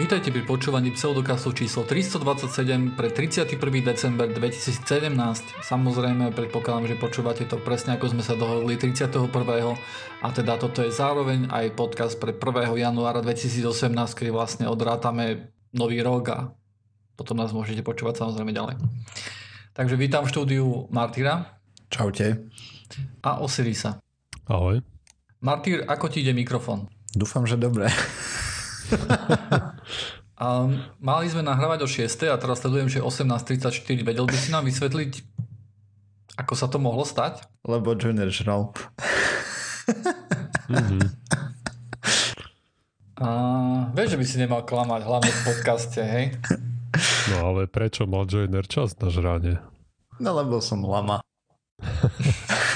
Vítajte pri počúvaní pseudokastu číslo 327 pre 31. december 2017. Samozrejme, predpokladám, že počúvate to presne ako sme sa dohodli 31. A teda toto je zároveň aj podcast pre 1. januára 2018, kedy vlastne odrátame nový rok a potom nás môžete počúvať samozrejme ďalej. Takže vítam v štúdiu Martyra. Čaute. A Osirisa. Ahoj. Martyr, ako ti ide mikrofón? Dúfam, že dobre. A mali sme nahrávať o 6. a teraz sledujem, že 18.34. Vedel by si nám vysvetliť, ako sa to mohlo stať? Lebo Junior žral. mm-hmm. A vieš, že by si nemal klamať, hlavne v podcaste, hej? No ale prečo mal Joiner čas na žranie? No lebo som lama.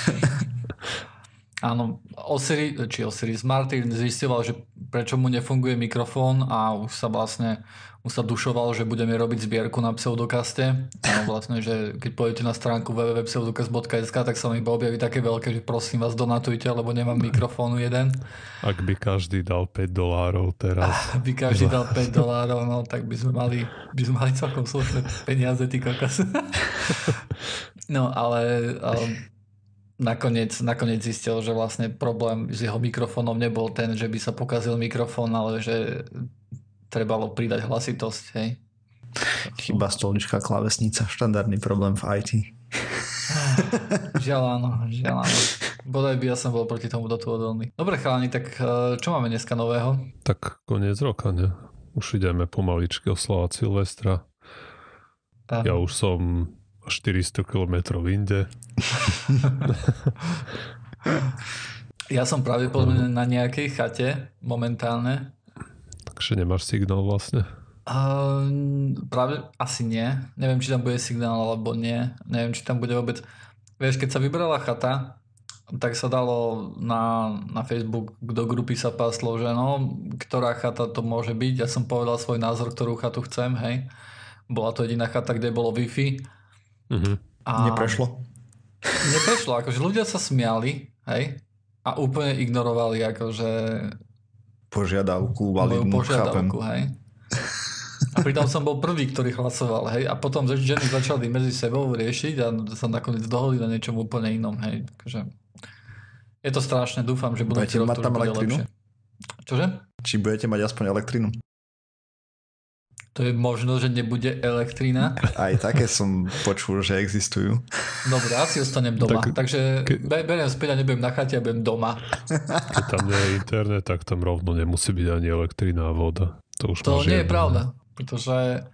Áno, Osiris, či Osiris Martin zistoval, že prečo mu nefunguje mikrofón a už sa vlastne už sa dušoval, že budeme robiť zbierku na pseudokaste. A vlastne, že keď pôjdete na stránku www.pseudokast.sk, tak sa mi objaví také veľké, že prosím vás donatujte, lebo nemám mikrofónu jeden. Ak by každý dal 5 dolárov teraz. Ak by každý dal 5 dolárov, no tak by sme mali, by sme mali celkom slušné peniaze, ty kokos. no ale um, nakoniec, nakoniec zistil, že vlastne problém s jeho mikrofónom nebol ten, že by sa pokazil mikrofón, ale že trebalo pridať hlasitosť, hej. Chyba stolička, klávesnica, štandardný problém v IT. žiaľ áno, žiaľ áno. Bodaj by ja som bol proti tomu dotu odolný. Dobre chalani, tak eh, čo máme dneska nového? Tak koniec roka, ne? Už ideme pomaličky oslovať Silvestra. Ja už som 400 km inde. ja som pravdepodobne na nejakej chate momentálne. Takže nemáš signál vlastne? Uh, práve asi nie. Neviem, či tam bude signál alebo nie. Neviem, či tam bude vôbec... Vieš, keď sa vybrala chata, tak sa dalo na, na Facebook do grupy sa páslo, že no, ktorá chata to môže byť. Ja som povedal svoj názor, ktorú chatu chcem, hej. Bola to jediná chata, kde bolo Wi-Fi Uh-huh. A neprešlo? Neprešlo, akože ľudia sa smiali, hej, a úplne ignorovali akože požiadavku, validnú, požiadavku, chápem. hej. A pritom som bol prvý, ktorý hlasoval, hej, a potom ženy začali medzi sebou riešiť a sa nakoniec dohodli na niečom úplne inom, hej, takže je to strašné, dúfam, že budete mať tam bude lepšie. Čože? Či budete mať aspoň elektrinu? To je možno, že nebude elektrina. Aj také som počul, že existujú. Dobre, asi ostanem doma. Tak, Takže ke... beriem späť a nebudem na chate a budem doma. Keď tam nie je internet, tak tam rovno nemusí byť ani elektrina a voda. To, už to nie je pravda, pretože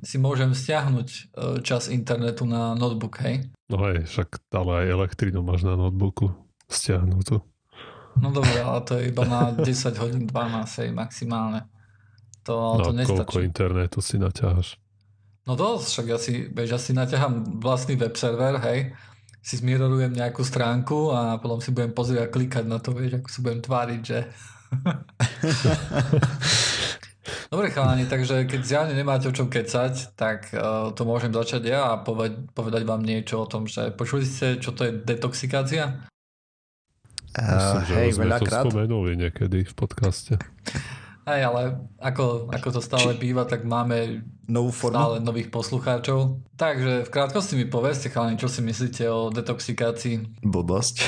si môžem stiahnuť e, čas internetu na notebook, hej? No hej, však ale aj elektrinu máš na notebooku stiahnutú. No dobre, ale to je iba na 10 hodín, 12, hej, maximálne. To, no, to nestačí. koľko internetu si naťaháš? No dosť, však ja si, bež, ja si naťahám vlastný web server, hej, si zmierujem nejakú stránku a potom si budem pozrieť a klikať na to, vieš, ako si budem tváriť, že... Dobre chalani, takže keď zjavne nemáte o čom kecať, tak uh, to môžem začať ja a povedať, povedať vám niečo o tom, že počuli ste, čo to je detoxikácia? Uh, Myslím, že hej, sme to spomenuli niekedy v podcaste. Aj, ale ako, ako to stále Či... býva, tak máme novú formu? stále nových poslucháčov. Takže v krátkosti mi povedzte, chalani, čo si myslíte o detoxikácii? Blbosť.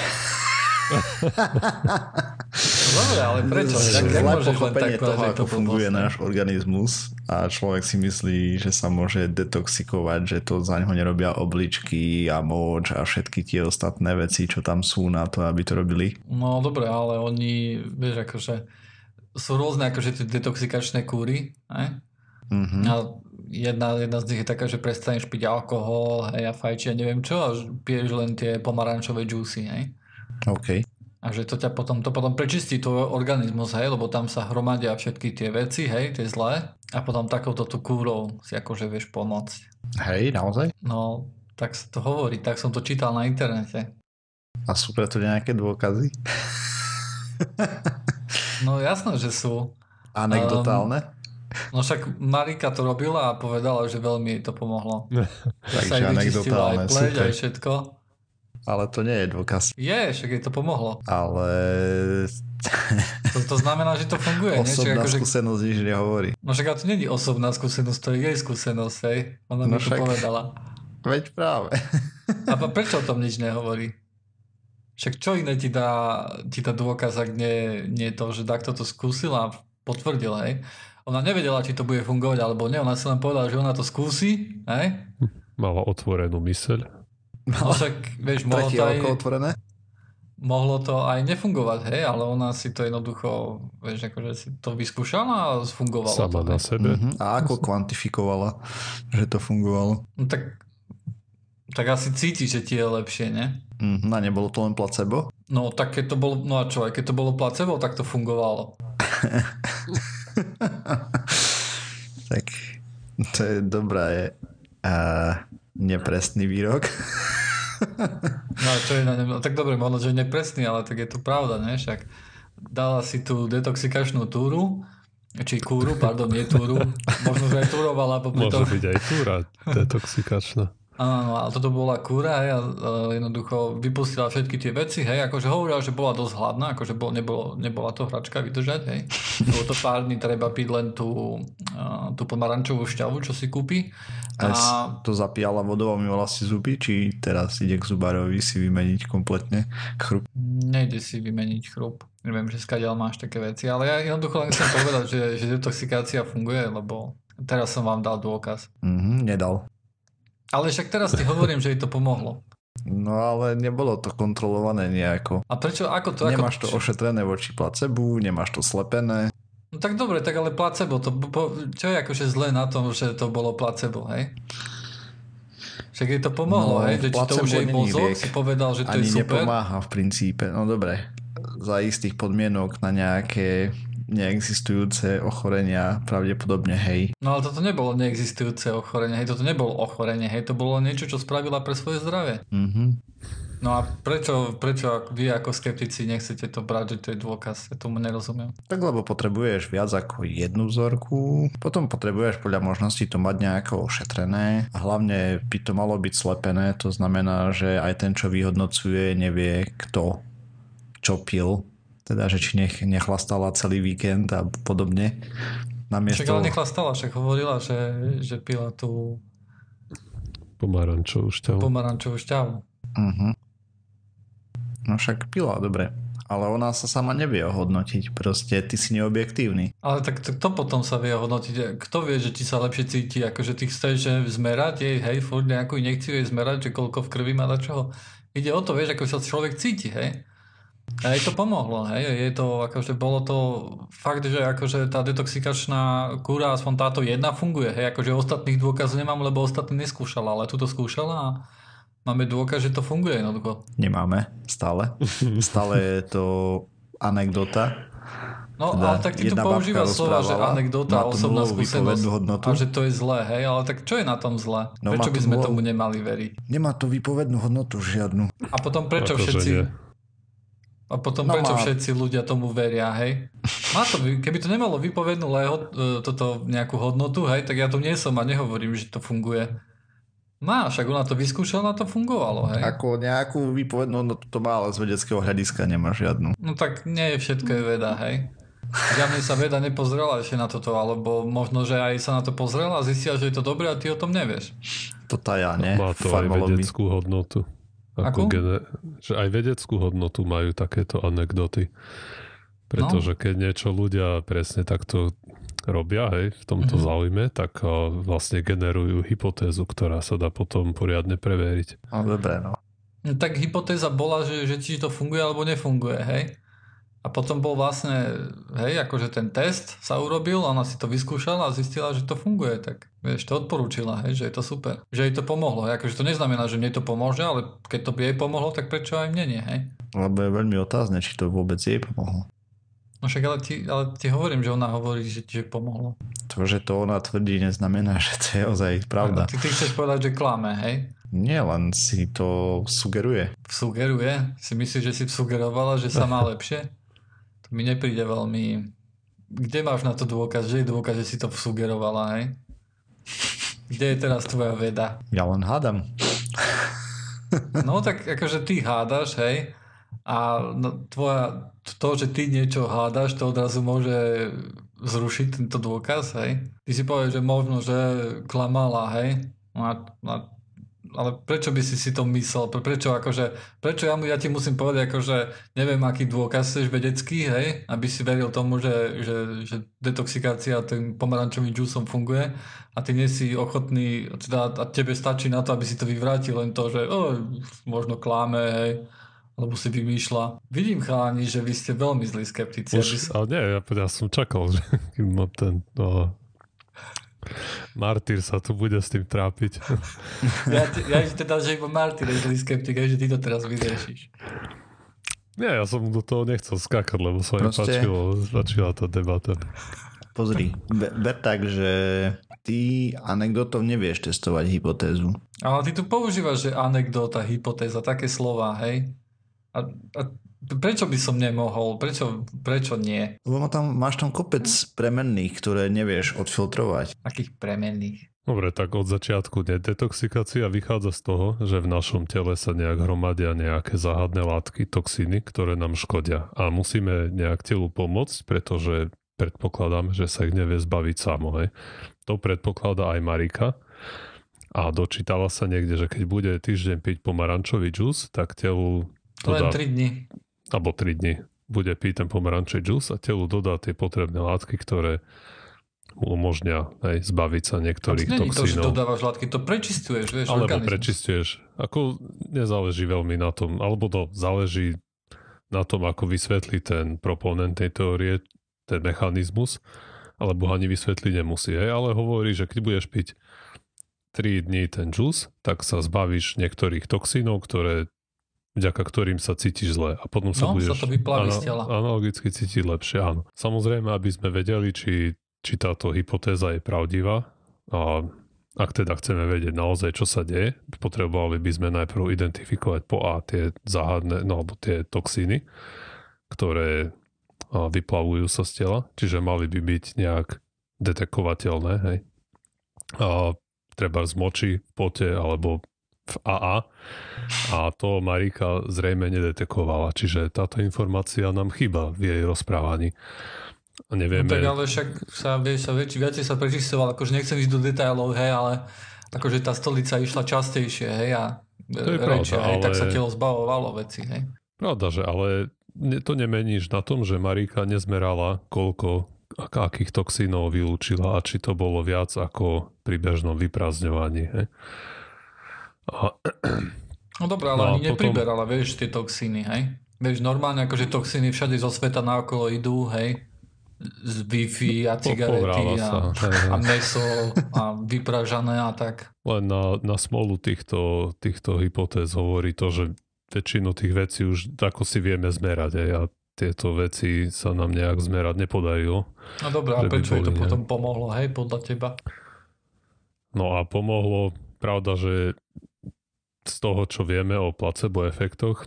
Dobre, ale prečo? Tak, Zlé pochopenie toho, ako to funguje náš organizmus a človek si myslí, že sa môže detoxikovať, že to za neho nerobia obličky a moč a všetky tie ostatné veci, čo tam sú na to, aby to robili. No dobre, ale oni, vieš, akože sú rôzne akože tie detoxikačné kúry, ne? Mm-hmm. A jedna, jedna z nich je taká, že prestaneš piť alkohol hej, a fajči a neviem čo a piješ len tie pomarančové džusy, hej. OK. A že to ťa potom, to potom prečistí tvoj organizmus, hej, lebo tam sa hromadia všetky tie veci, hej, tie zlé a potom takouto tú kúrou si akože vieš pomôcť. Hej, naozaj? No, tak sa to hovorí, tak som to čítal na internete. A sú preto nejaké dôkazy? No jasné, že sú. Anekdotálne? Um, no však Marika to robila a povedala, že veľmi jej to pomohlo. Takže anekdotálne, aj pleť, super. aj všetko. Ale to nie je dôkaz. Je, však jej to pomohlo. Ale... To, to znamená, že to funguje. Osobná nie? Čiže skúsenosť nič nehovorí. No však to nie je osobná skúsenosť, to je jej skúsenosť, hej. Ona no mi však... to povedala. Veď práve. A prečo o tom nič nehovorí? Však čo iné ti dá, ti dá dôkaz, ak nie, nie to, že takto to skúsila a potvrdila, hej? Ona nevedela, či to bude fungovať alebo nie, ona si len povedala, že ona to skúsi, hej? Mala otvorenú myseľ. No však, vieš, mohlo to aj... otvorené? Mohlo to aj nefungovať, hej, ale ona si to jednoducho, vieš, akože si to vyskúšala a fungovalo Sama to. na sebe. Uh-huh. A ako kvantifikovala, že to fungovalo? No tak, tak asi cíti, že ti je lepšie, ne? Mm, a nebolo to len placebo? No tak keď to bolo, no a čo, aj keď to bolo placebo, tak to fungovalo. tak to je dobrá je uh, nepresný výrok. no a čo je na ňom? No, tak dobre, možno, že nepresný, ale tak je to pravda, ne? Však dala si tú detoxikačnú túru, či kúru, pardon, nie túru. Možno, že aj túrovala. Môže byť aj túra detoxikačná. Áno, ale toto bola kúra hej, a jednoducho vypustila všetky tie veci, hej, akože hovorila, že bola dosť hladná, akože bol, nebolo, nebola to hračka vydržať, hej. Bolo to pár dní treba piť len tú, tú pomarančovú šťavu, čo si kúpi. A, a to zapíjala vodou a myvala si zuby, či teraz ide k zubárovi si vymeniť kompletne chrup? Nejde si vymeniť chrup. Neviem, že skadiaľ máš také veci, ale ja jednoducho len chcem povedať, že, že detoxikácia funguje, lebo teraz som vám dal dôkaz. Mhm, nedal. Ale však teraz ti hovorím, že jej to pomohlo. No ale nebolo to kontrolované nejako. A prečo? Ako to? Nemáš ako... to ošetrené voči placebu, nemáš to slepené. No tak dobre, tak ale placebo, to, čo je akože zlé na tom, že to bolo placebo, hej? Však jej to pomohlo, no, hej? Že či to už jej mozog si povedal, že to Ani je super. nepomáha v princípe. No dobre, za istých podmienok na nejaké neexistujúce ochorenia, pravdepodobne hej. No ale toto nebolo neexistujúce ochorenie, hej, toto nebolo ochorenie, hej, to bolo niečo, čo spravila pre svoje zdravie. Mm-hmm. No a prečo, prečo vy ako skeptici nechcete to brať, že to je dôkaz? Ja tomu nerozumiem. Tak lebo potrebuješ viac ako jednu vzorku, potom potrebuješ podľa možností to mať nejako ošetrené a hlavne by to malo byť slepené, to znamená, že aj ten, čo vyhodnocuje, nevie kto čo pil teda, že či nech, nechlastala celý víkend a podobne. Namiesto... Však ale nechlastala, však hovorila, že, že pila tú pomarančovú šťavu. Pomarančovú šťavu. Uh-huh. No však pila, dobre. Ale ona sa sama nevie ohodnotiť. Proste ty si neobjektívny. Ale tak to, to potom sa vie ohodnotiť. Kto vie, že ti sa lepšie cíti? Akože ty chceš že zmerať jej, hej, furt nejakú injekciu jej zmerať, že koľko v krvi má na čoho. Ide o to, vieš, ako sa človek cíti, hej. A jej to pomohlo, hej, je to, akože bolo to fakt, že akože tá detoxikačná kúra, aspoň táto jedna funguje, hej, akože ostatných dôkazov nemám, lebo ostatní neskúšala, ale tu to skúšala a máme dôkaz, že to funguje jednoducho. Nemáme, stále. Stále je to anekdota. No teda ale tak ty tu používa slova, že anekdota, osobná skúsenosť hodnotu. a že to je zlé, hej, ale tak čo je na tom zlé? No, prečo by sme tomu nemali veriť? Nemá to výpovednú hodnotu žiadnu. A potom prečo Ako všetci... Nie a potom no prečo má... všetci ľudia tomu veria, hej? Má to, keby to nemalo vypovednú leho, e, toto nejakú hodnotu, hej, tak ja tu nie som a nehovorím, že to funguje. Má, však ona to vyskúšala, to fungovalo, hej. Ako nejakú výpovednú hodnotu to má, ale z vedeckého hľadiska nemá žiadnu. No tak nie je všetko je veda, hej. Žiadne sa veda nepozrela ešte na toto, alebo možno, že aj sa na to pozrela a zistila, že je to dobré a ty o tom nevieš. To tá ja, nie? Má to aj vedeckú hodnotu. Ako gene, že aj vedeckú hodnotu majú takéto anekdoty. Pretože no. keď niečo ľudia presne takto robia, hej, v tomto mm-hmm. záujme, tak uh, vlastne generujú hypotézu, ktorá sa dá potom poriadne preveriť. No dobre, no. no tak hypotéza bola, že, že či to funguje alebo nefunguje, hej? A potom bol vlastne, hej, akože ten test sa urobil, ona si to vyskúšala a zistila, že to funguje, tak vieš, to odporúčila, hej, že je to super. Že jej to pomohlo, hej, akože to neznamená, že mne to pomôže, ale keď to by jej pomohlo, tak prečo aj mne nie, hej? Lebo je veľmi otázne, či to vôbec jej pomohlo. No však ale ti, ale ti hovorím, že ona hovorí, že ti pomohlo. To, že to ona tvrdí, neznamená, že to je ozaj pravda. Ty, ty chceš povedať, že klame, hej? Nie, len si to sugeruje. Sugeruje? Si myslíš, že si sugerovala, že sa má lepšie? Mi nepríde veľmi... Kde máš na to dôkaz? Že je dôkaz, že si to sugerovala, hej? Kde je teraz tvoja veda? Ja len hádam. No tak akože ty hádaš, hej, a no, tvoja, to, že ty niečo hádaš, to odrazu môže zrušiť tento dôkaz, hej. Ty si povieš, že možno, že klamala, hej. No a, a ale prečo by si si to myslel? Prečo akože, prečo ja, mu, ja ti musím povedať akože neviem aký dôkaz chceš vedecký, hej, aby si veril tomu, že, že, že detoxikácia tým pomarančovým džusom funguje a ty nie si ochotný, teda a tebe stačí na to, aby si to vyvrátil len to, že oh, možno kláme, hej, lebo si vymýšľa. Vidím chalani, že vy ste veľmi zlí skeptici. Už, ale nie, ja, ja som čakal, že mám ten, no, Martyr sa tu bude s tým trápiť. Ja, ja teda, že iba Martyr je zlý skeptik, že ty to teraz vyriešiš. Nie, ja som do toho nechcel skákať, lebo sa mi Proste... páčilo, páčila tá debata. Pozri, ber tak, že ty anekdotov nevieš testovať hypotézu. Ale ty tu používaš, že anekdota, hypotéza, také slova, hej? A, a Prečo by som nemohol? Prečo, prečo nie? Lebo tam, máš tam kopec premenných, ktoré nevieš odfiltrovať. Akých premenných? Dobre, tak od začiatku detoxikácia vychádza z toho, že v našom tele sa nejak hromadia nejaké záhadné látky, toxíny, ktoré nám škodia. A musíme nejak telu pomôcť, pretože predpokladám, že sa ich nevie zbaviť samo. Hej. To predpokladá aj Marika. A dočítala sa niekde, že keď bude týždeň piť pomarančový džus, tak telu Len dá, 3 dní alebo 3 dní bude piť ten pomerančový džus a telu dodá tie potrebné látky, ktoré mu umožňa aj zbaviť sa niektorých toxínov. to, že dodávaš látky, to prečistuješ, vieš, Alebo organizmus. prečistuješ. Ako nezáleží veľmi na tom, alebo to záleží na tom, ako vysvetlí ten proponent tej teórie, ten mechanizmus, alebo ani vysvetliť nemusí. Hej? Ale hovorí, že keď budeš piť 3 dní ten džus, tak sa zbavíš niektorých toxínov, ktoré vďaka ktorým sa cítiš zle a potom sa no, budeš sa to ana- z tela. analogicky cítiť lepšie. Áno. Samozrejme, aby sme vedeli, či, či táto hypotéza je pravdivá a ak teda chceme vedieť naozaj, čo sa deje, potrebovali by sme najprv identifikovať po A tie záhadné, no alebo tie toxíny, ktoré vyplavujú sa z tela, čiže mali by byť nejak detekovateľné, hej. A treba z moči pote alebo v AA a to Marika zrejme nedetekovala, čiže táto informácia nám chýba v jej rozprávaní. Nevieme... No tak ale však sa, vieš, sa väčší, viacej sa prečistoval, akože nechcem ísť do detailov, hej, ale akože tá stolica išla častejšie, hej, a to je rečia, pravda, hej, ale... tak sa telo zbavovalo veci, hej. Pravda, že ale to nemeníš na tom, že Marika nezmerala, koľko akých toxínov vylúčila a či to bolo viac ako pri bežnom vyprázdňovaní. Hej. No dobré, ale no ani potom... nepriberala, vieš, tie toxíny, hej? Vieš, normálne akože toxíny všade zo sveta naokolo idú, hej? Z Wi-Fi a cigarety a, a meso a vypražané a tak. Len na, na smolu týchto, týchto hypotéz hovorí to, že väčšinu tých vecí už ako si vieme zmerať aj a tieto veci sa nám nejak zmerať nepodajú. No dobré, a prečo to potom pomohlo, hej, podľa teba? No a pomohlo, pravda, že z toho, čo vieme o placebo efektoch,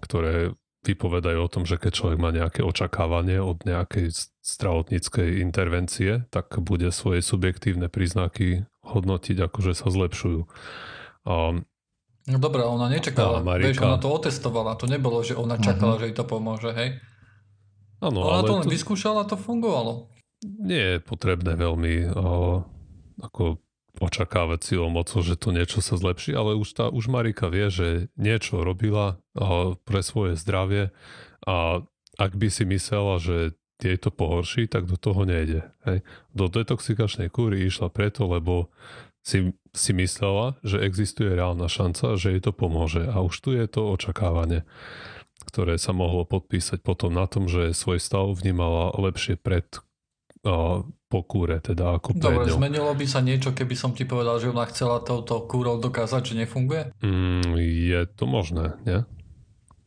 ktoré vypovedajú o tom, že keď človek má nejaké očakávanie od nejakej zdravotníckej intervencie, tak bude svoje subjektívne príznaky hodnotiť ako, že sa zlepšujú. A No dobré, ona nečakala, Marika... vieš, ona to otestovala, to nebolo, že ona čakala, uh-huh. že jej to pomôže, hej? Ano, ona ale to len to... vyskúšala a to fungovalo. Nie je potrebné veľmi o, ako očakávať silou mocou, že to niečo sa zlepší, ale už, tá, už Marika vie, že niečo robila pre svoje zdravie a ak by si myslela, že jej to pohorší, tak do toho nejde. Hej. Do detoxikačnej kúry išla preto, lebo si, si myslela, že existuje reálna šanca, že jej to pomôže. A už tu je to očakávanie, ktoré sa mohlo podpísať potom na tom, že svoj stav vnímala lepšie pred po kúre, teda ako Dobre, ňou. zmenilo by sa niečo, keby som ti povedal, že ona chcela touto kúrou dokázať, že nefunguje? Mm, je to možné, nie?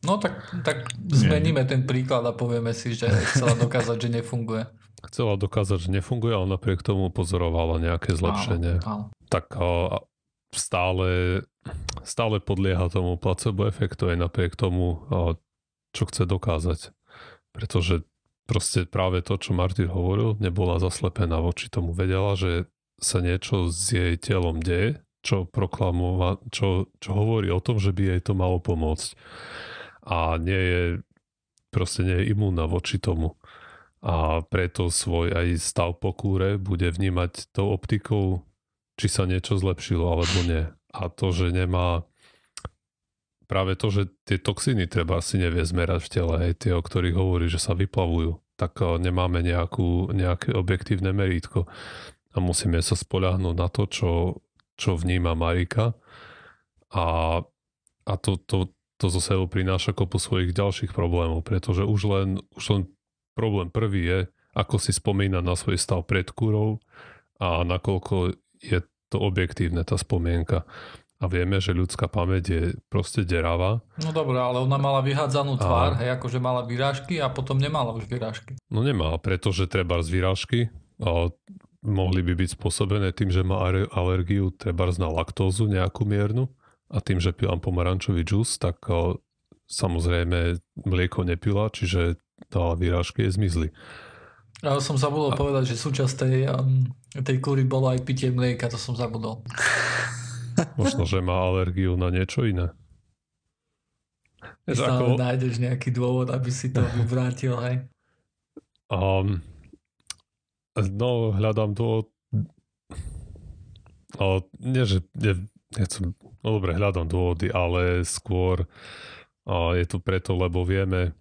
No tak, tak zmeníme nie. ten príklad a povieme si, že chcela dokázať, že nefunguje. Chcela dokázať, že nefunguje, ale napriek tomu pozorovala nejaké zlepšenie. Áno, áno. Tak a, stále, stále podlieha tomu placebo efektu aj napriek tomu, čo chce dokázať. Pretože proste práve to, čo Martin hovoril, nebola zaslepená voči tomu. Vedela, že sa niečo s jej telom deje čo proklamova, čo, čo hovorí o tom, že by jej to malo pomôcť. A nie je, proste nie je imúnna voči tomu. A preto svoj aj stav po kúre bude vnímať tou optikou, či sa niečo zlepšilo alebo nie. A to, že nemá práve to, že tie toxiny treba si nevie zmerať v tele, aj tie, o ktorých hovorí, že sa vyplavujú, tak eh, nemáme nejakú, nejaké objektívne merítko a musíme sa spoľahnúť na to, čo, čo vníma Marika a, a to, to, to zo sebou prináša kopu svojich ďalších problémov, pretože už len, už len problém prvý je, ako si spomína na svoj stav pred kúrou a nakoľko je to objektívne tá spomienka. A vieme, že ľudská pamäť je proste deravá. No dobré, ale ona mala vyhádzanú tvár, a... hej, akože mala vyrážky a potom nemala už vyrážky. No nemá, pretože treba z vyrážky a mohli by byť spôsobené tým, že má alergiu treba na laktózu nejakú miernu a tým, že pila pomarančový džus, tak samozrejme mlieko nepila, čiže tá výrážky je zmizli. Ja som zabudol a... povedať, že súčasť tej, um, tej kúry bolo aj pitie mlieka, to som zabudol. Možno, že má alergiu na niečo iné. Stále ako... nájdeš nejaký dôvod, aby si to vyvrátil, hej? Um, No, hľadám to... No, nie, že... Nie, nechcem, no dobre, hľadám dôvody, ale skôr a je to preto, lebo vieme,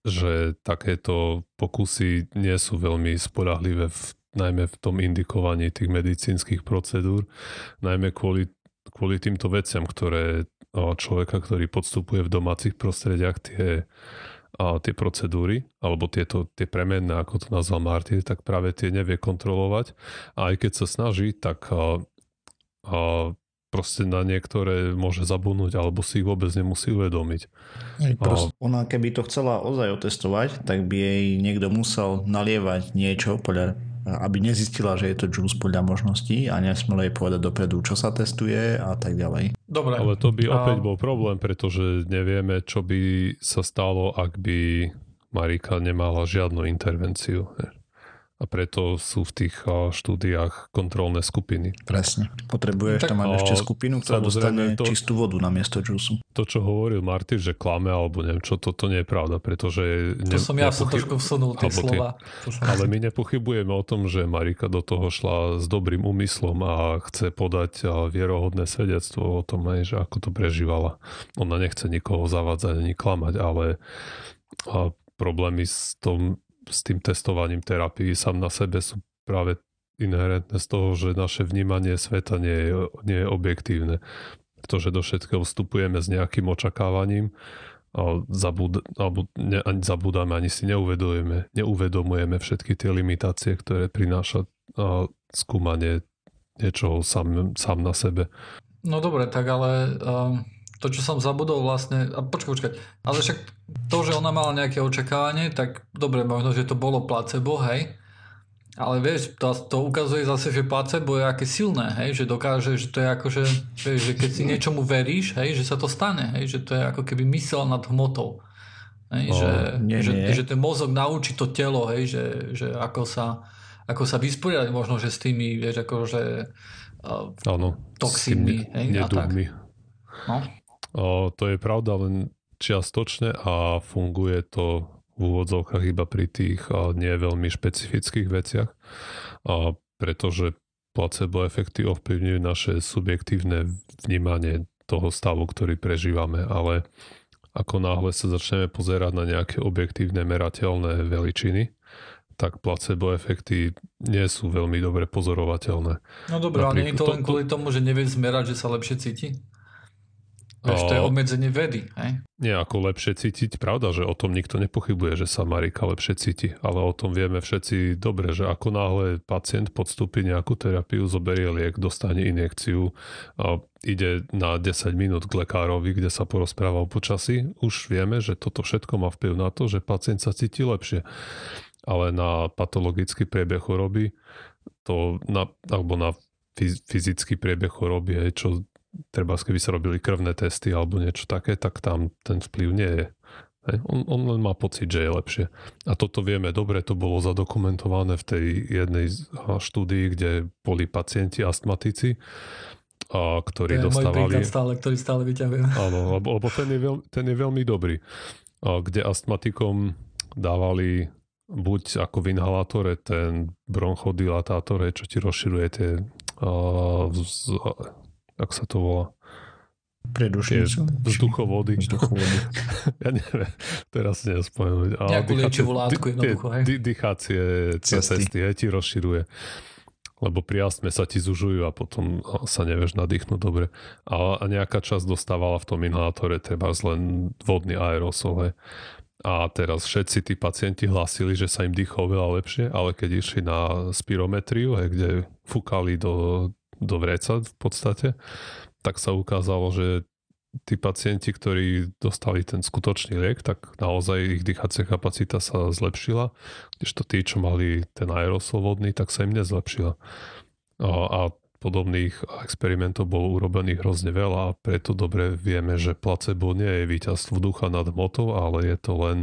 že takéto pokusy nie sú veľmi spolahlivé, v, najmä v tom indikovaní tých medicínskych procedúr, najmä kvôli, kvôli týmto veciam, ktoré človeka, ktorý podstupuje v domácich prostrediach tie a tie procedúry, alebo tieto, tie premenné, ako to nazval Martin, tak práve tie nevie kontrolovať. A aj keď sa snaží, tak a, a proste na niektoré môže zabudnúť, alebo si ich vôbec nemusí uvedomiť. Prost, ona keby to chcela ozaj otestovať, tak by jej niekto musel nalievať niečo podľa aby nezistila, že je to juice podľa možností a nesmela jej povedať dopredu, čo sa testuje a tak ďalej. Dobre. Ale to by opäť bol problém, pretože nevieme, čo by sa stalo, ak by Marika nemala žiadnu intervenciu a preto sú v tých štúdiách kontrolné skupiny. Presne. Potrebuješ tak, tam mať ešte skupinu, ktorá dostane to, čistú vodu na miesto džusu. To, čo hovoril Martin, že klame alebo neviem čo, to, to nie je pravda, pretože... To ne, som ja som trošku vsunul tie slova. Ty, ale my nepochybujeme o tom, že Marika do toho šla s dobrým úmyslom a chce podať vierohodné svedectvo o tom, že ako to prežívala. Ona nechce nikoho zavádzať ani klamať, ale problémy s tom s tým testovaním terapii sám na sebe sú práve inherentné z toho, že naše vnímanie sveta nie je, nie je objektívne. Pretože do všetkého vstupujeme s nejakým očakávaním a zabud, alebo ne, ani zabudáme, ani si neuvedomujeme, neuvedomujeme všetky tie limitácie, ktoré prináša a, skúmanie niečoho sám, sám na sebe. No dobre, tak ale um, to, čo som zabudol vlastne, a počkaj, počkaj, ale však to, že ona mala nejaké očakávanie, tak dobre, možno, že to bolo placebo, hej, ale vieš, to, to ukazuje zase, že placebo je aké silné, hej, že dokáže, že to je ako, že, vieš, že keď si niečomu veríš, hej, že sa to stane, hej, že to je ako keby mysel nad hmotou. Hej, oh, že, nie, že, nie. že ten mozog naučí to telo, hej, že, že ako sa, ako sa vysporiadať možno, že s tými, vieš, ako, že uh, ano, toxínmi, hej, a tak. No. O, to je pravda len čiastočne a funguje to v úvodzovkách iba pri tých a nie veľmi špecifických veciach, a pretože placebo efekty ovplyvňujú naše subjektívne vnímanie toho stavu, ktorý prežívame, ale ako náhle sa začneme pozerať na nejaké objektívne merateľné veličiny, tak placebo efekty nie sú veľmi dobre pozorovateľné. No dobré, ale nie je to len kvôli tomu, že nevieš zmerať, že sa lepšie cíti? Vieš, to je obmedzenie vedy, hej? Nie, ako lepšie cítiť. Pravda, že o tom nikto nepochybuje, že sa Marika lepšie cíti, ale o tom vieme všetci dobre, že ako náhle pacient podstúpi nejakú terapiu, zoberie liek, dostane injekciu a ide na 10 minút k lekárovi, kde sa porozpráva o počasí, už vieme, že toto všetko má vplyv na to, že pacient sa cíti lepšie. Ale na patologický priebeh choroby, to na, alebo na fyzický priebeh choroby, čo treba keby sa robili krvné testy alebo niečo také, tak tam ten vplyv nie je. On, on len má pocit, že je lepšie. A toto vieme dobre, to bolo zadokumentované v tej jednej štúdii, kde boli pacienti astmatici a, ktorí to je dostávali... Môj stále, ktorý stále vyťahujem. Áno, lebo, lebo ten, je veľ, ten je veľmi dobrý. A, kde astmatikom dávali buď ako v inhalátore ten bronchodilátátore, čo ti rozširuje tie uh, ako sa to volá? Predušnicu? Vzduchovody. Vzduchovody. ja neviem, teraz si nespomenúť. Nejakú liečivú látku jednoducho, hej? Dýchacie cesty, cesty hej, ti rozširuje lebo pri astme sa ti zužujú a potom sa nevieš nadýchnuť dobre. A, a nejaká časť dostávala v tom inhalátore treba len vodný aerosol. Hej. A teraz všetci tí pacienti hlásili, že sa im dýchlo veľa lepšie, ale keď išli na spirometriu, hej, kde fúkali do, do vreca v podstate, tak sa ukázalo, že tí pacienti, ktorí dostali ten skutočný liek, tak naozaj ich dýchacia kapacita sa zlepšila, kdežto tí, čo mali ten aerosol vodný, tak sa im nezlepšila. A, a podobných experimentov bolo urobených hrozne veľa a preto dobre vieme, že placebo nie je víťazstvo ducha nad motou, ale je to len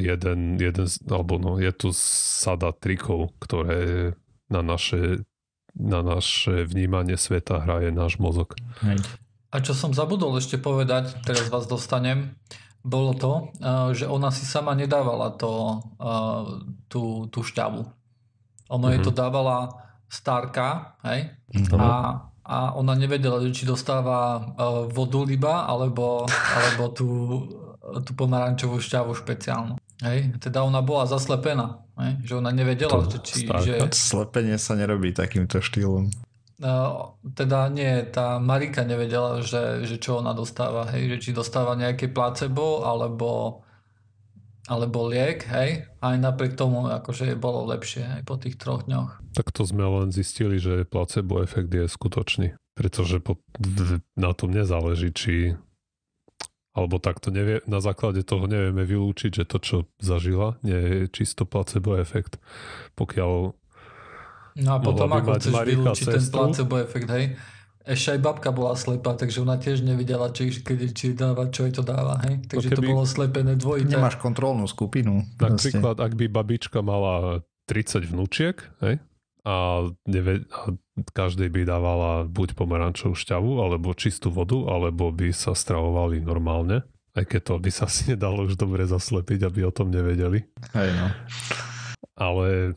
jeden, jeden alebo no, je tu sada trikov, ktoré na naše, na naše vnímanie sveta hraje náš mozog. Hej. A čo som zabudol ešte povedať, teraz vás dostanem, bolo to, eh, že ona si sama nedávala to, eh, tú, tú šťavu. Ono mm-hmm. jej to mhm. dávala starka, hej? Mm-hmm. A, a ona nevedela, či dostáva eh, vodu liba, alebo, alebo tú, tú pomarančovú šťavu špeciálnu. Hej? Teda ona bola zaslepená, hej? že ona nevedela, to či... Že... Slepenie sa nerobí takýmto štýlom. No, teda nie, tá Marika nevedela, že, že čo ona dostáva, hej, že či dostáva nejaké placebo alebo, alebo liek, hej, aj napriek tomu, akože je bolo lepšie aj po tých troch dňoch. Tak to sme len zistili, že placebo efekt je skutočný, pretože po, na tom nezáleží, či alebo takto nevie, na základe toho nevieme vylúčiť, že to, čo zažila, nie je čisto placebo efekt. Pokiaľ No a potom ako chceš vylúčiť ten placebo efekt, hej? Ešte aj babka bola slepá, takže ona tiež nevidela, či, keď, či dáva, čo jej to dáva. Hej? Takže to, keby... to bolo slepené dvojité. Nemáš kontrolnú skupinu. Napríklad, ak by babička mala 30 vnúčiek hej? A, neve, a každej by dávala buď pomarančovú šťavu, alebo čistú vodu, alebo by sa stravovali normálne. Aj keď to by sa asi nedalo už dobre zaslepiť, aby o tom nevedeli. Hej no. Ale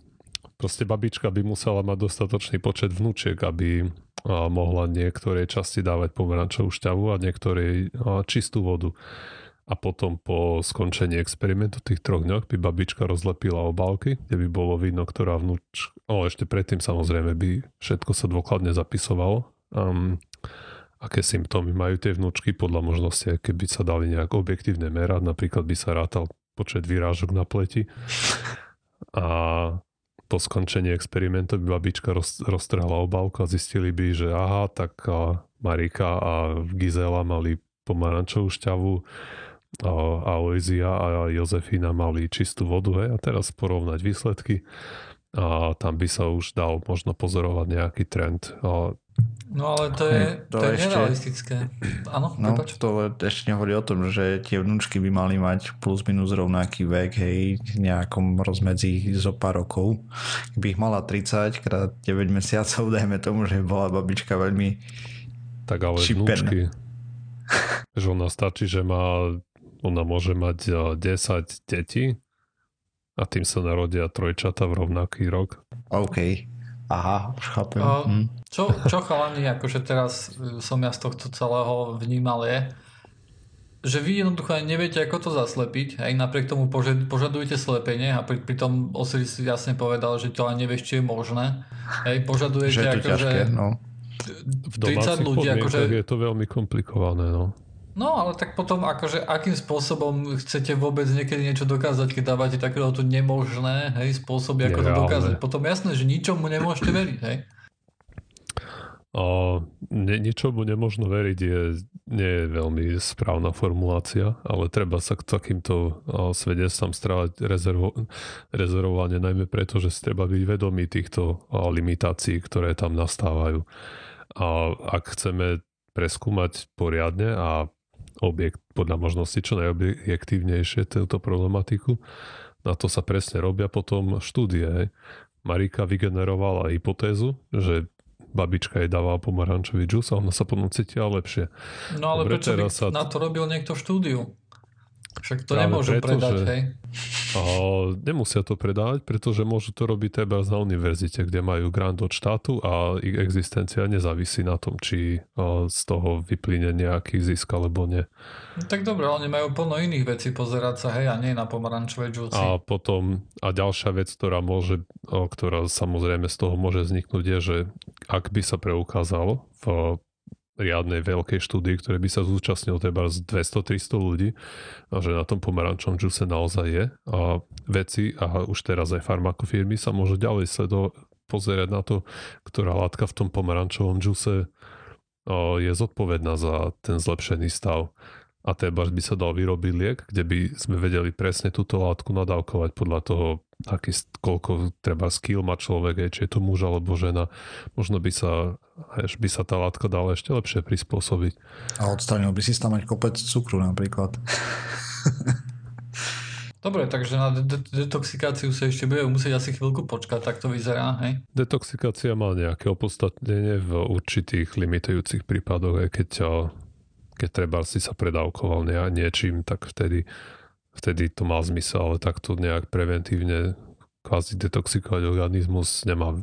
Proste babička by musela mať dostatočný počet vnúčiek, aby mohla niektorej časti dávať pomerančovú šťavu a niektorej čistú vodu. A potom po skončení experimentu tých troch dňoch by babička rozlepila obálky, kde by bolo vidno, ktorá vnúč... O, ešte predtým samozrejme by všetko sa dôkladne zapisovalo. Um, aké symptómy majú tie vnúčky podľa možnosti, keby sa dali nejak objektívne merať, napríklad by sa rátal počet vyrážok na pleti. A po skončení experimentu by babička roz, roztrhala obálku a zistili by, že aha, tak Marika a Gizela mali pomarančovú šťavu, Aloizia a Jozefina mali čistú vodu, hej, a teraz porovnať výsledky a tam by sa už dal možno pozorovať nejaký trend. A No ale to je, to, to je ešte, nerealistické. Áno, no, to ešte nehovorí o tom, že tie vnúčky by mali mať plus minus rovnaký vek, hej, nejakom rozmedzi zo pár rokov. Keby ich mala 30 krát 9 mesiacov, dajme tomu, že bola babička veľmi Tak ale šiperná. vnúčky, že ona stačí, že má, ona môže mať 10 detí a tým sa narodia trojčata v rovnaký rok. OK. Aha, už chápem. Uh, hm. čo, čo chalani, akože teraz e, som ja z tohto celého vnímal je, že vy jednoducho aj neviete, ako to zaslepiť, aj napriek tomu požadujete slepenie a pri, pri tom Osiris si jasne povedal, že to ani nevieš, či je možné. Hej, požadujete že to akože... Ťažké, no. V 30 ľudí, akože... je to veľmi komplikované, no. No ale tak potom akože akým spôsobom chcete vôbec niekedy niečo dokázať, keď dávate takéto nemožné hej, spôsoby, ako to dokázať. Potom jasné, že ničomu nemôžete veriť. Hej? O, ne, ničomu nemôžno veriť je, nie je veľmi správna formulácia, ale treba sa k takýmto svedectvám strávať rezervo, rezervovanie, najmä preto, že si treba byť vedomý týchto limitácií, ktoré tam nastávajú. A ak chceme preskúmať poriadne a objekt, podľa možnosti čo najobjektívnejšie túto problematiku. Na to sa presne robia potom štúdie. Marika vygenerovala hypotézu, že babička jej dávala pomarančový džus a ona sa potom cítila lepšie. No ale Dobre, prečo by sa... na to robil niekto štúdiu? Však to nemôžu preto, predať, že... hej? A nemusia to predávať, pretože môžu to robiť teba na univerzite, kde majú grant od štátu a ich existencia nezávisí na tom, či z toho vyplyne nejaký zisk alebo nie. No, tak dobre, oni majú plno iných vecí pozerať sa, hej, a nie na pomarančové džúci. A potom, a ďalšia vec, ktorá môže, ktorá samozrejme z toho môže vzniknúť, je, že ak by sa preukázalo v riadnej veľkej štúdii, ktoré by sa zúčastnil teba z 200-300 ľudí a že na tom pomarančom džuse naozaj je a veci a už teraz aj farmakofirmy sa môžu ďalej sledo pozerať na to, ktorá látka v tom pomarančovom džuse je zodpovedná za ten zlepšený stav a teda by sa dal vyrobiť liek, kde by sme vedeli presne túto látku nadávkovať podľa toho, aký, koľko treba skill má človek, či je to muž alebo žena. Možno by sa, by sa tá látka dala ešte lepšie prispôsobiť. A odstranil by si tam mať kopec cukru napríklad. Dobre, takže na de- detoxikáciu sa ešte bude musieť asi chvíľku počkať, tak to vyzerá, hej? Detoxikácia má nejaké opodstatnenie v určitých limitujúcich prípadoch, aj keď keď treba si sa predávkoval niečím, tak vtedy, vtedy to má zmysel, ale takto nejak preventívne kvázi detoxikovať organizmus nemá,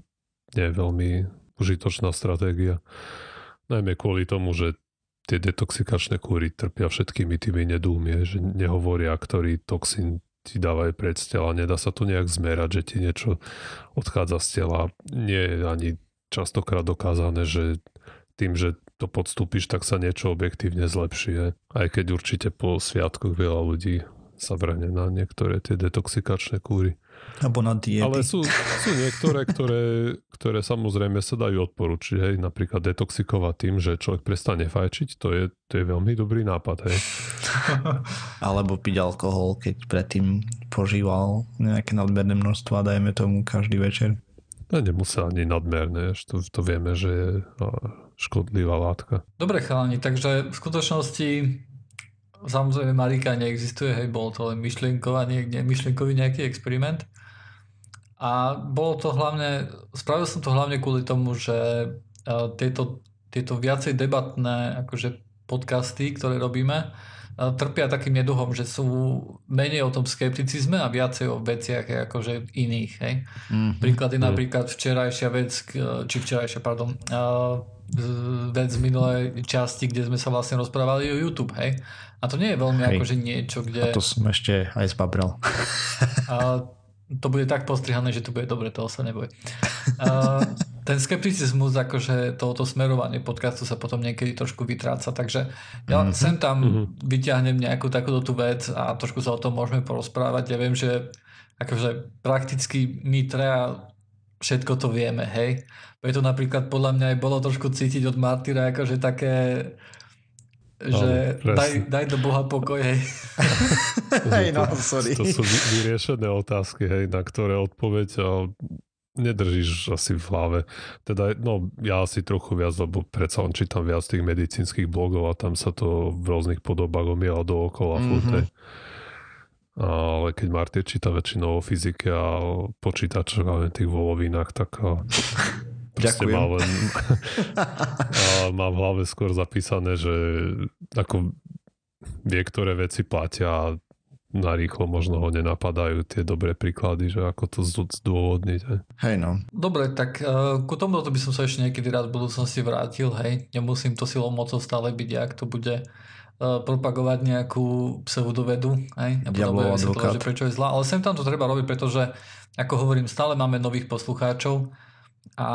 nie je veľmi užitočná stratégia. Najmä kvôli tomu, že tie detoxikačné kúry trpia všetkými tými nedúmie, že nehovoria, ktorý toxín ti dávajú pred tela, nedá sa to nejak zmerať, že ti niečo odchádza z tela. Nie je ani častokrát dokázané, že tým, že to podstúpiš, tak sa niečo objektívne zlepší. Aj keď určite po sviatkoch veľa ľudí sa vrhne na niektoré tie detoxikačné kúry. Alebo na diety. Ale sú, sú niektoré, ktoré, ktoré samozrejme sa dajú odporučiť. Hej. Napríklad detoxikovať tým, že človek prestane fajčiť, to je, to je veľmi dobrý nápad. Hej. Alebo piť alkohol, keď predtým požíval nejaké nadmerné množstva, dajme tomu každý večer. No, nemusí ani nadmerné, to, to vieme, že je škodlivá látka. Dobre chalani, takže v skutočnosti samozrejme Marika neexistuje, hej, bolo to len myšlienkovanie, myšlienkový nejaký experiment. A bolo to hlavne, spravil som to hlavne kvôli tomu, že e, tieto, tieto viacej debatné akože podcasty, ktoré robíme, trpia takým neduhom, že sú menej o tom skepticizme a viacej o veciach akože iných. Hej. Mm-hmm. Príklady mm. napríklad včerajšia vec, či včerajšia, pardon, vec z minulej časti, kde sme sa vlastne rozprávali o YouTube, hej. A to nie je veľmi hej. akože niečo, kde... A to som ešte aj zbabrel. A to bude tak postrihané, že to bude dobre, toho sa neboje. A ten skepticizmus, akože tohoto smerovanie podcastu sa potom niekedy trošku vytráca, takže ja mm-hmm. sem tam mm-hmm. vyťahnem nejakú takúto tú vec a trošku sa o tom môžeme porozprávať. Ja viem, že akože prakticky my treja všetko to vieme, hej. Preto napríklad podľa mňa aj bolo trošku cítiť od Martyra akože také že no, daj, daj do Boha pokoj, hej. hej, no, sorry. To, sú vyriešené otázky, hej, na ktoré odpoveď nedržíš asi v hlave. Teda, no, ja asi trochu viac, lebo predsa len čítam viac tých medicínskych blogov a tam sa to v rôznych podobách omiela dookola mm-hmm. furt. Ale keď Martyr číta väčšinou o fyzike a počítačoch a tých volovinách, tak Ďakujem. Má, len, má v hlave skôr zapísané, že ako vie, ktoré veci platia a narýchlo možno ho nenapadajú tie dobré príklady, že ako to zdôvodniť. Hej, hej no. Dobre, tak uh, ku tomu by som sa ešte niekedy rád v budúcnosti vrátil, hej. Nemusím to silou mocou stále byť, ak to bude uh, propagovať nejakú pseudovedu, hej. Ja že prečo je zlá. Ale sem tam to treba robiť, pretože, ako hovorím, stále máme nových poslucháčov a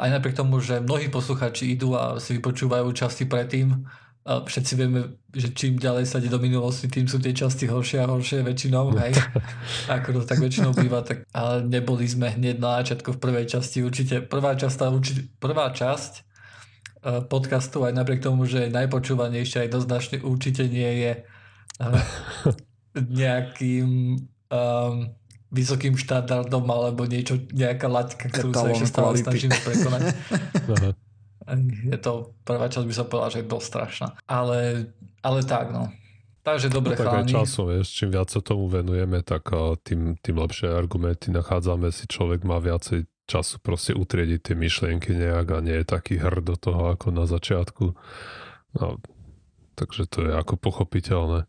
aj napriek tomu, že mnohí posluchači idú a si vypočúvajú časti predtým, a všetci vieme, že čím ďalej sa ide do minulosti, tým sú tie časti horšie a horšie väčšinou, hej. Ako to tak väčšinou býva, tak ale neboli sme hneď na začiatku v prvej časti. Určite prvá časť, určite, prvá časť e, podcastu, aj napriek tomu, že je najpočúvanejšia, aj doznačne určite nie je e, nejakým um, vysokým štandardom alebo niečo, nejaká laťka, ktorú sa ešte stále snažíme prekonať. je to, prvá časť by som povedal, že je dosť strašná. Ale, ale tak, no. Takže dobre no, tak aj časom, vieš, čím viac sa tomu venujeme, tak tým, tým lepšie argumenty nachádzame si, človek má viacej času proste utriediť tie myšlienky nejak a nie je taký hrd do toho ako na začiatku. No, takže to je ako pochopiteľné.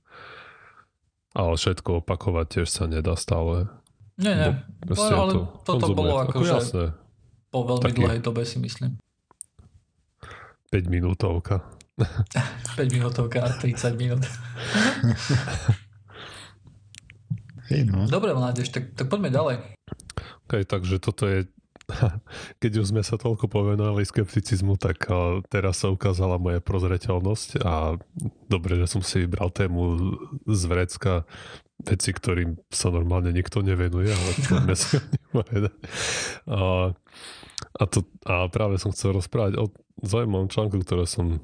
Ale všetko opakovať tiež sa nedá stále. Nie, nie. Bo, ale to toto bolo ako, ako jasné. po veľmi Taký... dlhej dobe si myslím. 5 minútovka. 5 minútovka a 30 minút. No. Dobre, mládež, tak, tak poďme ďalej. Okay, takže toto je keď už sme sa toľko povenovali skepticizmu, tak teraz sa ukázala moja prozreteľnosť a dobre, že som si vybral tému z vrecka veci, ktorým sa normálne nikto nevenuje, ale poďme si o a, a, to, a práve som chcel rozprávať o zaujímavom článku, ktoré som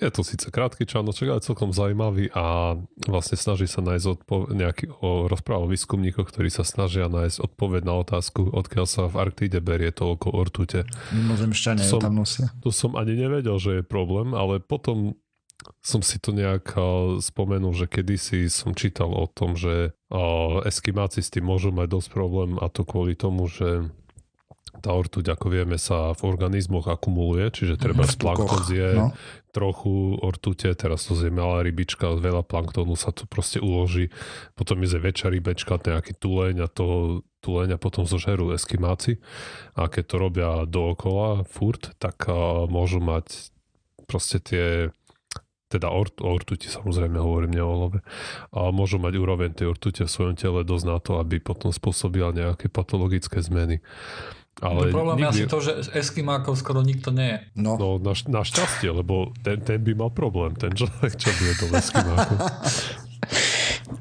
je to síce krátky článoček, ale celkom zaujímavý a vlastne snaží sa nájsť odpo- nejaký, o rozprávu o výskumníkoch, ktorí sa snažia nájsť odpoveď na otázku, odkiaľ sa v Arktíde berie toľko ortute. Mimozemšťania tam nosia. To som ani nevedel, že je problém, ale potom som si to nejak spomenul, že kedysi som čítal o tom, že eskimáci s tým môžu mať dosť problém a to kvôli tomu, že tá ortuť, ako vieme, sa v organizmoch akumuluje, čiže treba z plankton zje no. trochu ortute, teraz to zje malá rybička, veľa planktónu sa to proste uloží, potom je väčšia rybečka, nejaký tuleň a to tuleň a potom zožerú eskimáci. A keď to robia dookola furt, tak uh, môžu mať proste tie teda o, o ortuti samozrejme hovorím, nie o olove, a môžu mať úroveň tej ortute v svojom tele dosť na to, aby potom spôsobila nejaké patologické zmeny. Ale no problém nikdy... je asi to, že Eskimákov skoro nikto nie je. No, no na, na šťastie, lebo ten, ten by mal problém, ten človek, čo bude do Eskimákov.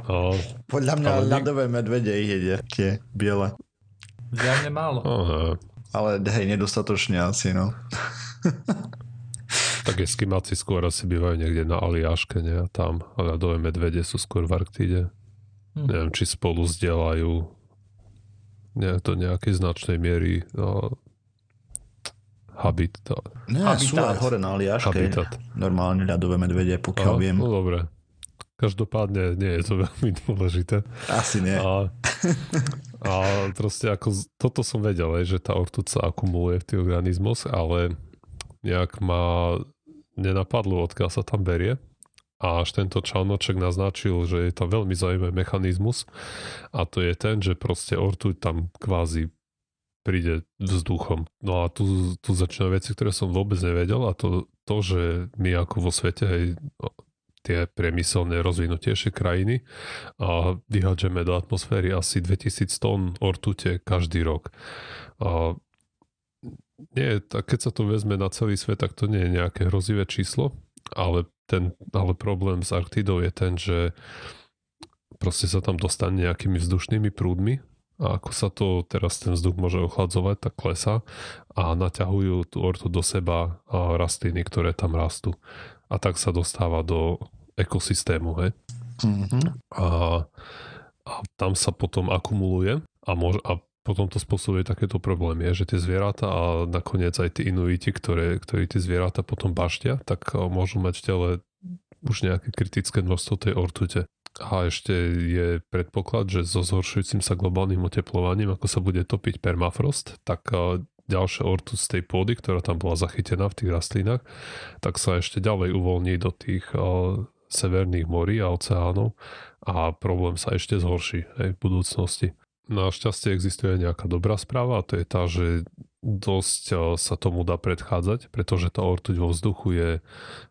A, Podľa mňa ale ľadové medvede ich jede, tie biele. Žiadne málo. Aha. Ale hej, nedostatočne asi, no. tak eskimáci skôr asi bývajú niekde na Aliaške, nie? A tam ľadové medvede sú skôr v Arktíde. Hm. Neviem, či spolu zdieľajú ne, do nejakej značnej miery no, habit. To. Ne, Habitat. sú aj hore na Aliaške. Habitat. Normálne ľadové medvede, pokiaľ a, viem. No dobre. Každopádne nie je to veľmi dôležité. Asi nie. A, a proste ako, toto som vedel, že tá ortuť sa akumuluje v tých organizmoch, ale nejak ma nenapadlo, odkiaľ sa tam berie a až tento článoček naznačil, že je tam veľmi zaujímavý mechanizmus a to je ten, že proste ortuť tam kvázi príde vzduchom. No a tu, tu začínajú veci, ktoré som vôbec nevedel a to, to že my ako vo svete, hej, tie priemyselné rozvinutejšie krajiny a vyhádžeme do atmosféry asi 2000 tón ortute každý rok. A nie, tak keď sa to vezme na celý svet, tak to nie je nejaké hrozivé číslo, ale ten, ale problém s Arktidou je ten, že proste sa tam dostane nejakými vzdušnými prúdmi a ako sa to teraz ten vzduch môže ochladzovať, tak klesa a naťahujú tú ortu do seba a rastliny, ktoré tam rastú. A tak sa dostáva do ekosystému. Hej? Mm-hmm. A, a tam sa potom akumuluje a, môže, a potom to spôsobuje takéto problémy, že tie zvieratá a nakoniec aj tí inuiti, ktoré, ktorí tie zvieratá potom baštia, tak eh, môžu mať v tele už nejaké kritické množstvo tej ortute. A ešte je predpoklad, že so zhoršujúcim sa globálnym oteplovaním, ako sa bude topiť permafrost, tak eh, ďalšia ortuť z tej pôdy, ktorá tam bola zachytená v tých rastlinách, tak sa ešte ďalej uvoľní do tých uh, severných morí a oceánov a problém sa ešte zhorší aj v budúcnosti. Našťastie existuje nejaká dobrá správa a to je tá, že dosť eh, sa tomu dá predchádzať, pretože tá ortuť vo vzduchu je eh,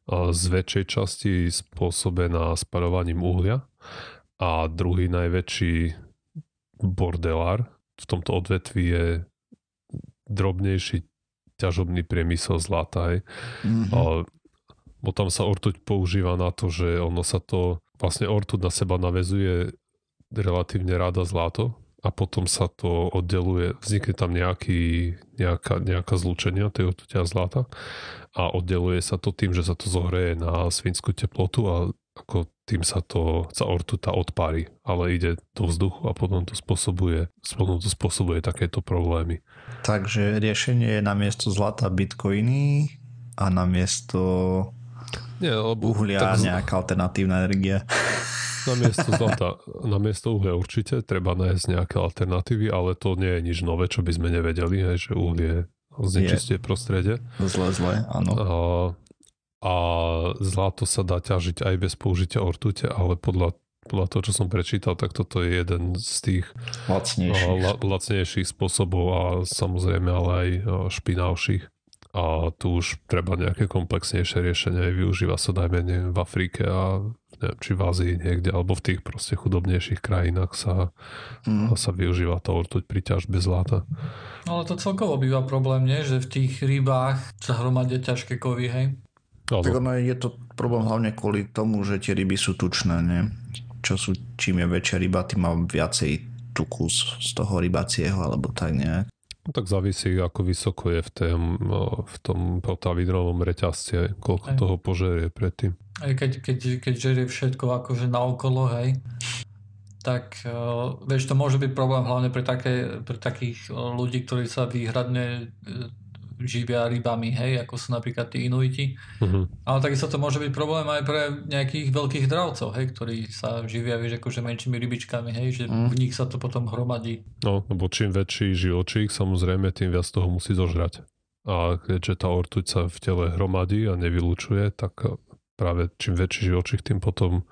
z väčšej časti spôsobená sparovaním uhlia a druhý najväčší bordelár v tomto odvetvi je drobnejší ťažobný priemysel zlata. Mm-hmm. A, bo tam sa ortuť používa na to, že ono sa to, vlastne ortuť na seba navezuje relatívne ráda zlato, a potom sa to oddeluje, vznikne tam nejaký, nejaká, nejaká zlúčenia tej ortuťa zlata a oddeluje sa to tým, že sa to zohreje na svinskú teplotu a ako tým sa to, sa ortuta odpári, ale ide do vzduchu a potom to spôsobuje, potom to spôsobuje takéto problémy. Takže riešenie je namiesto zlata bitcoiny a namiesto Nie, lebo, uhlia tak... nejaká alternatívna energia. Na miesto zlata, na miesto uhlia určite treba nájsť nejaké alternatívy, ale to nie je nič nové, čo by sme nevedeli, hej, že uhlie znečistie prostredie. Zle, zle, áno. A, a zlato sa dá ťažiť aj bez použitia ortute, ale podľa podľa toho, čo som prečítal, tak toto je jeden z tých lacnejších, la, lacnejších spôsobov a samozrejme ale aj špinavších. A tu už treba nejaké komplexnejšie riešenie. Využíva sa najmä v Afrike a neviem, či v Ázii niekde, alebo v tých proste chudobnejších krajinách sa, mm. sa využíva to ortuť pri ťažbe zlata. Ale to celkovo býva problém, nie? že v tých rybách sa hromadia ťažké kovy, hej? Tak ono je to problém hlavne kvôli tomu, že tie ryby sú tučné, nie? čo sú, čím je väčšia ryba, tým má viacej tuku z toho rybacieho, alebo tak nejak. No, tak závisí, ako vysoko je v, tém, v tom potravinovom reťazci, koľko aj. toho požerie predtým. Aj keď, keď, keď žerie všetko akože naokolo, hej, tak uh, vieš, to môže byť problém hlavne pre, také, pre takých ľudí, ktorí sa výhradne živia rybami, hej, ako sú napríklad tí Inuiti. Uh-huh. Ale takisto to môže byť problém aj pre nejakých veľkých dravcov, hej, ktorí sa živia, vieš, akože menšími rybičkami, hej, že uh-huh. v nich sa to potom hromadí. No, lebo čím väčší živočík, samozrejme, tým viac toho musí zožrať. A keďže tá ortuť sa v tele hromadí a nevylučuje, tak práve čím väčší živočík, tým potom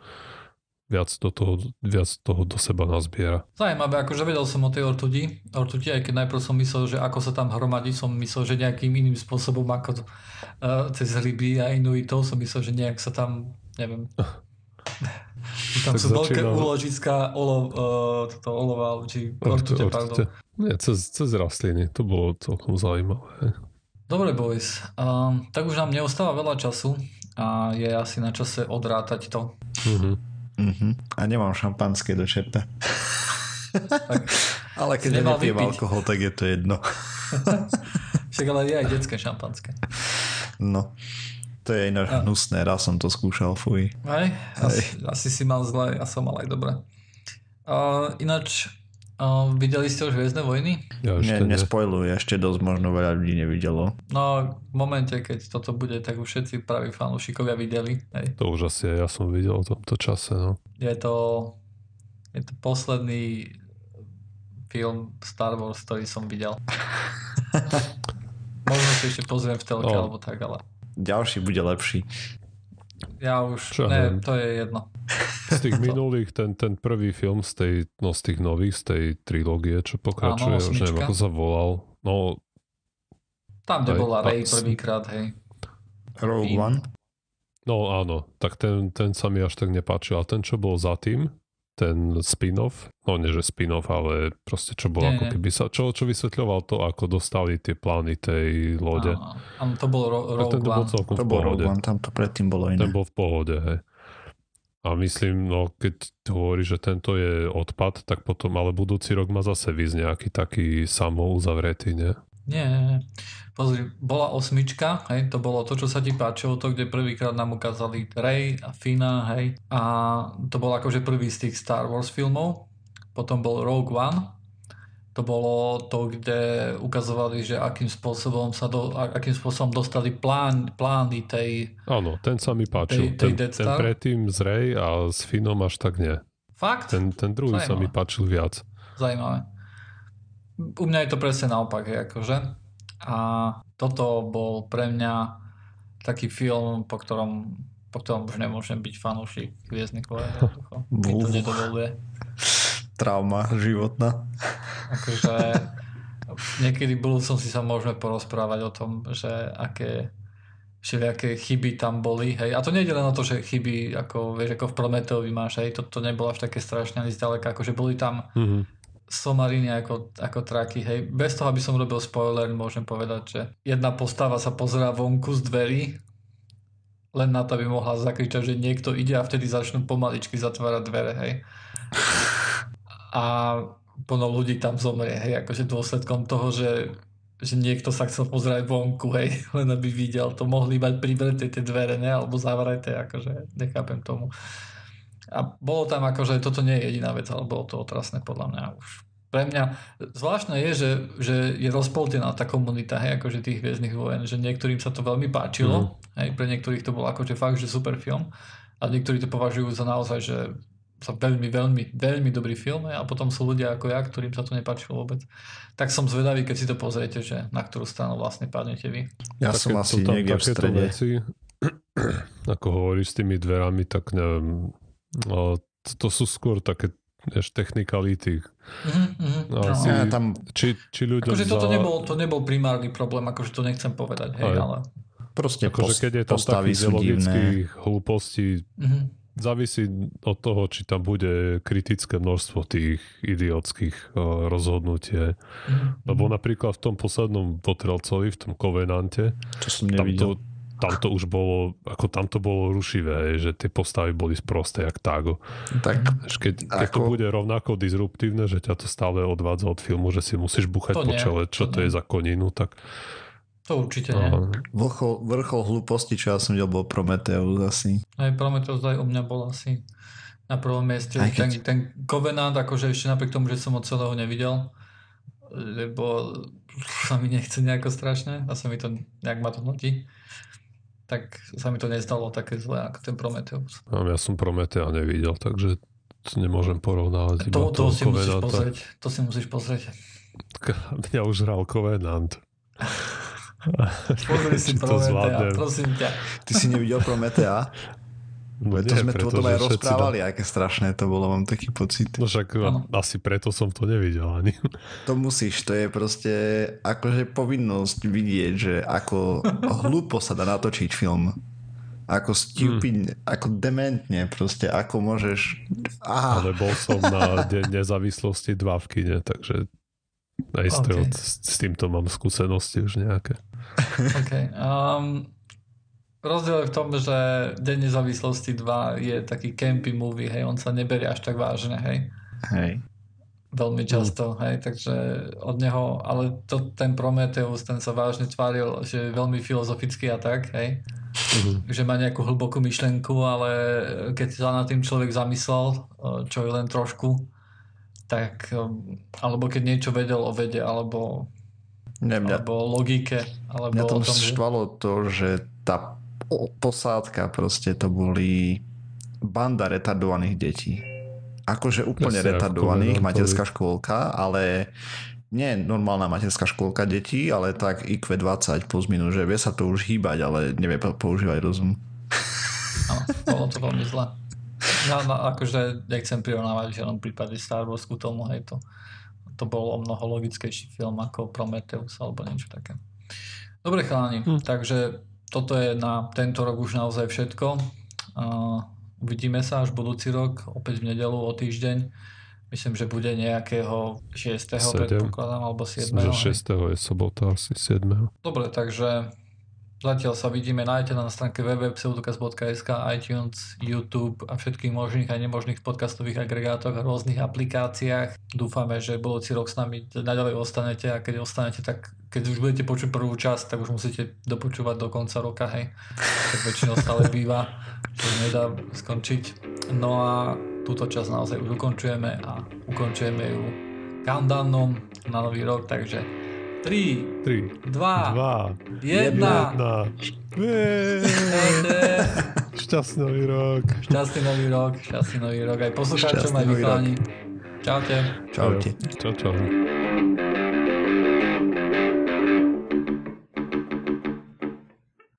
viac, do toho, viac toho do seba nazbiera. Zajímavé, akože vedel som o tej ortuti, ortuti, aj keď najprv som myslel, že ako sa tam hromadí, som myslel, že nejakým iným spôsobom ako uh, cez ryby a inuitov, som myslel, že nejak sa tam, neviem, tam sú veľké úložiska olov, uh, toto olova, či ortute, pardon. Nie, cez, cez rastliny, to bolo celkom zaujímavé. Dobre, boys. Um, tak už nám neostáva veľa času a je asi na čase odrátať to. Mm-hmm. Uh-huh. A nemám šampanské do čerta. ale keď nepijem alkohol, tak je to jedno. Však ale je aj detské šampanské. No. To je ináč ja. hnusné, raz som to skúšal, fuj. Aj? Asi, asi si mal zle, ja som mal aj dobre. Uh, ináč, uh, videli ste už Hviezdne vojny? Ja ešte ne, nespojluj, ešte dosť možno veľa ľudí nevidelo. No, v momente, keď toto bude, tak už všetci praví fanúšikovia videli. Hej. To už asi ja som videl v tomto čase, no. Je to, je to posledný film Star Wars, ktorý som videl. Možno si ešte pozriem v telke, oh. alebo tak, ale... Ďalší bude lepší. Ja už, Čo, ne, to je jedno. Z tých minulých, ten, ten prvý film z, tej, no z tých nových, z tej trilógie, čo pokračuje, Áno, už neviem, ako sa volal. No, tam, kde aj, bola Rey prvýkrát, hej. Rogue One? No áno, tak ten, ten sa mi až tak nepáčil. A ten, čo bol za tým, ten spin-off, no nie že spin-off, ale proste čo bol nie, ako keby sa, čo, čo vysvetľoval to, ako dostali tie plány tej lode. Áno, to bol ro- Rogue ten to bol celkom to bol Rogue One, tam to predtým bolo iné. Ten bol v pohode, hej. A myslím, no keď hovorí, že tento je odpad, tak potom, ale budúci rok má zase výsť nejaký taký samouzavretý, nie? Nie, nie. Pozri, bola osmička, hej, to bolo to, čo sa ti páčilo, to, kde prvýkrát nám ukázali Rey a Fina, hej, a to bol akože prvý z tých Star Wars filmov. Potom bol Rogue One, to bolo to, kde ukazovali, že akým spôsobom sa do, akým spôsobom dostali plán, plány tej... Áno, ten sa mi páčil. Tej, tej ten, ten predtým z Rey a s Finom až tak nie. Fakt? Ten, ten druhý Zajímavé. sa mi páčil viac. Zajímavé. U mňa je to presne naopak, je akože. A toto bol pre mňa taký film, po ktorom, po ktorom už nemôžem byť fanúšik Hviezdnych vojen. Mi to nedovoluje trauma životná. Akože niekedy v budúcnosti sa môžeme porozprávať o tom, že aké všelijaké chyby tam boli, hej. A to nie je len o to, že chyby, ako, vieš, ako v Prometeovi máš, hej, to, to nebolo až také strašne ani zďaleka, akože boli tam mm-hmm. somariny ako, ako traky, hej. Bez toho, aby som robil spoiler, môžem povedať, že jedna postava sa pozerá vonku z dverí, len na to, aby mohla zakričať, že niekto ide a vtedy začnú pomaličky zatvárať dvere, hej a plno ľudí tam zomrie, hej, akože dôsledkom toho, že, že niekto sa chcel pozrieť vonku, hej, len aby videl, to mohli mať privreté tie dvere, ne, alebo zavreté, akože nechápem tomu. A bolo tam akože, toto nie je jediná vec, ale bolo to otrasné podľa mňa už. Pre mňa zvláštne je, že, že je rozpoltená tá komunita, hej, akože tých hviezdnych vojen, že niektorým sa to veľmi páčilo, mm. hej, pre niektorých to bol akože fakt, že super film, a niektorí to považujú za naozaj, že sa veľmi, veľmi, veľmi dobrý film a potom sú ľudia ako ja, ktorým sa to nepáčilo vôbec. Tak som zvedavý, keď si to pozriete, že na ktorú stranu vlastne padnete vy. Ja Také, som asi niekde v strede. Veci, ako hovoríš s tými dverami, tak neviem, to, to sú skôr také vieš, technikality. Mm-hmm, no, asi, ja, tam... či, či ľudia akože za... toto nebol, to nebol primárny problém, akože to nechcem povedať, hej, Aj. ale... Proste akože keď je tam takých logických hlúpostí, mm-hmm. Závisí od toho, či tam bude kritické množstvo tých idiotských uh, rozhodnutie. Mm-hmm. Lebo napríklad v tom poslednom Potrelcovi, v tom Covenante, to som nevidel. Tam to, tam to už bolo, ako tam to bolo rušivé, že tie postavy boli sprosté jak tágo. Tak, keď, keď ako... to bude rovnako disruptívne, že ťa to stále odvádza od filmu, že si musíš buchať to po čele, čo to, to je za koninu, tak to určite nie. Vrchol, vrchol hlúposti, čo ja som videl, bol Prometheus asi. Aj Prometheus aj u mňa bol asi na prvom mieste. keď... Ten, ten Covenant, akože ešte napriek tomu, že som od celého nevidel, lebo sa mi nechce nejako strašne a sa mi to, nejak ma to nutí tak sa mi to nestalo také zlé ako ten Prometheus. Ja som Prometea nevidel, takže to nemôžem porovnávať. To, to, si musíš pozrieť. To si musíš pozrieť. Mňa už hral Covenant. Pozri si Prometea, prosím ťa. Ty si nevidel Prometea? No to nie, sme tu o tom aj rozprávali, dá... aké strašné to bolo, mám taký pocit. No však ano. asi preto som to nevidel ani. To musíš, to je proste akože povinnosť vidieť, že ako hlúpo sa dá natočiť film. Ako stupid, hmm. ako dementne proste, ako môžeš... Ah. Ale bol som na Deň nezávislosti 2 v kine, takže aj okay. s, s týmto mám skúsenosti už nejaké. OK. Um, Rozdiel je v tom, že Deň nezávislosti 2 je taký campy movie, hej, on sa neberie až tak vážne, hej. Hej. Veľmi často, mm. hej, takže od neho, ale to, ten Prometheus, ten sa vážne tváril, že je veľmi filozofický a tak, hej. Mm. Že má nejakú hlbokú myšlenku, ale keď sa na tým človek zamyslel, čo je len trošku, tak, alebo keď niečo vedel o vede, alebo, ne, mňa, alebo logike, alebo mňa tom o tom, štvalo že... to, že tá posádka proste to boli banda retardovaných detí. Akože úplne ja retardovaných, materská škôlka, ale nie normálna materská škôlka detí, ale tak IQ 20 plus minus, že vie sa to už hýbať, ale nevie používať rozum. Áno, bolo to veľmi zle. No, no, akože nechcem prirovnávať v žiadnom prípade Star Wars ku tomu, hej, to, to bol o mnoho logickejší film ako Prometheus alebo niečo také. Dobre chalani, hm. takže toto je na tento rok už naozaj všetko. Uh, uvidíme sa až budúci rok, opäť v nedelu o týždeň. Myslím, že bude nejakého 6. 7. predpokladám, alebo 7. Myslím, že 6. je sobota, asi 7. Dobre, takže Zatiaľ sa vidíme, nájdete na stránke www.pseudokaz.sk, iTunes, YouTube a všetkých možných a nemožných podcastových agregátoch a rôznych aplikáciách. Dúfame, že budúci rok s nami naďalej ostanete a keď ostanete, tak keď už budete počuť prvú časť, tak už musíte dopočúvať do konca roka, hej. Tak väčšinou stále býva, čo nedá skončiť. No a túto časť naozaj už ukončujeme a ukončujeme ju countdownom na nový rok, takže 3, 3 2, 2 1. 1. Šťastný nový rok. Šťastný nový rok, šťastný nový rok aj poslucháčom, aj vycháni. Čaute. Čaute. Čau, čau.